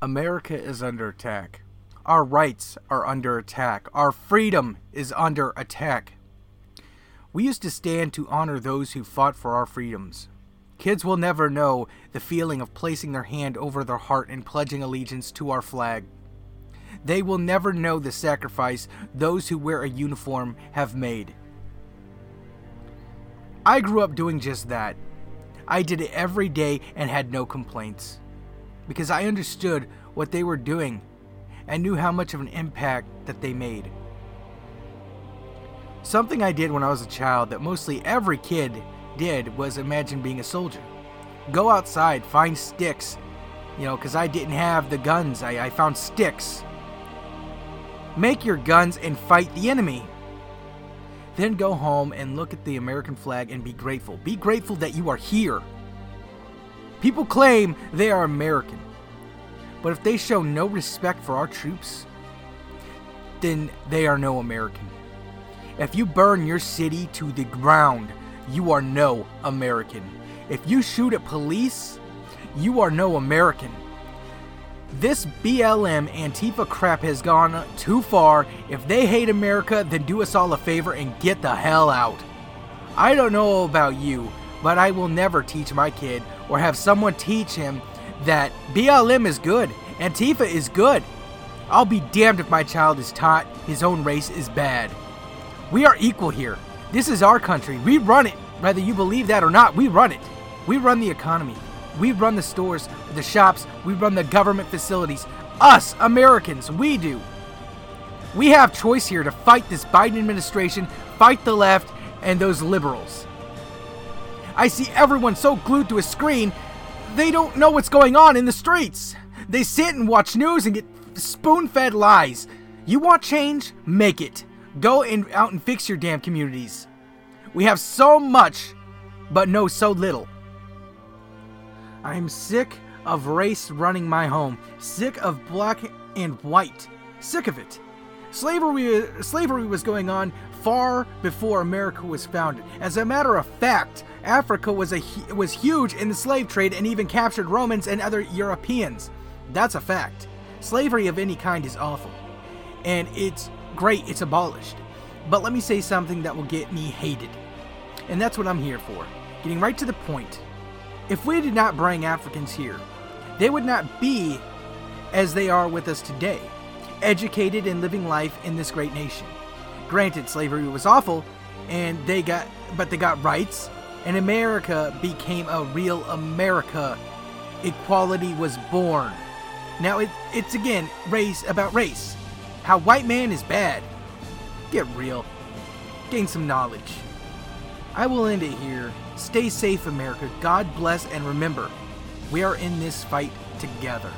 America is under attack. Our rights are under attack. Our freedom is under attack. We used to stand to honor those who fought for our freedoms. Kids will never know the feeling of placing their hand over their heart and pledging allegiance to our flag. They will never know the sacrifice those who wear a uniform have made. I grew up doing just that. I did it every day and had no complaints because I understood what they were doing and knew how much of an impact that they made. Something I did when I was a child that mostly every kid did was imagine being a soldier. Go outside, find sticks, you know, because I didn't have the guns, I, I found sticks. Make your guns and fight the enemy. Then go home and look at the American flag and be grateful. Be grateful that you are here. People claim they are American. But if they show no respect for our troops, then they are no American. If you burn your city to the ground, you are no American. If you shoot at police, you are no American. This BLM Antifa crap has gone too far. If they hate America, then do us all a favor and get the hell out. I don't know about you, but I will never teach my kid or have someone teach him that BLM is good, Antifa is good. I'll be damned if my child is taught his own race is bad. We are equal here. This is our country. We run it. Whether you believe that or not, we run it. We run the economy. We run the stores, the shops, we run the government facilities. Us, Americans, we do. We have choice here to fight this Biden administration, fight the left, and those liberals. I see everyone so glued to a screen, they don't know what's going on in the streets. They sit and watch news and get spoon fed lies. You want change? Make it. Go and out and fix your damn communities. We have so much, but know so little. I am sick of race running my home, sick of black and white, sick of it. Slavery, slavery was going on far before America was founded. As a matter of fact, Africa was a was huge in the slave trade and even captured Romans and other Europeans. That's a fact. Slavery of any kind is awful. And it's great it's abolished. But let me say something that will get me hated. And that's what I'm here for. Getting right to the point. If we did not bring Africans here, they would not be as they are with us today, educated and living life in this great nation. Granted, slavery was awful, and they got, but they got rights, and America became a real America. Equality was born. Now it, it's again race about race. How white man is bad. Get real. Gain some knowledge. I will end it here. Stay safe, America. God bless, and remember, we are in this fight together.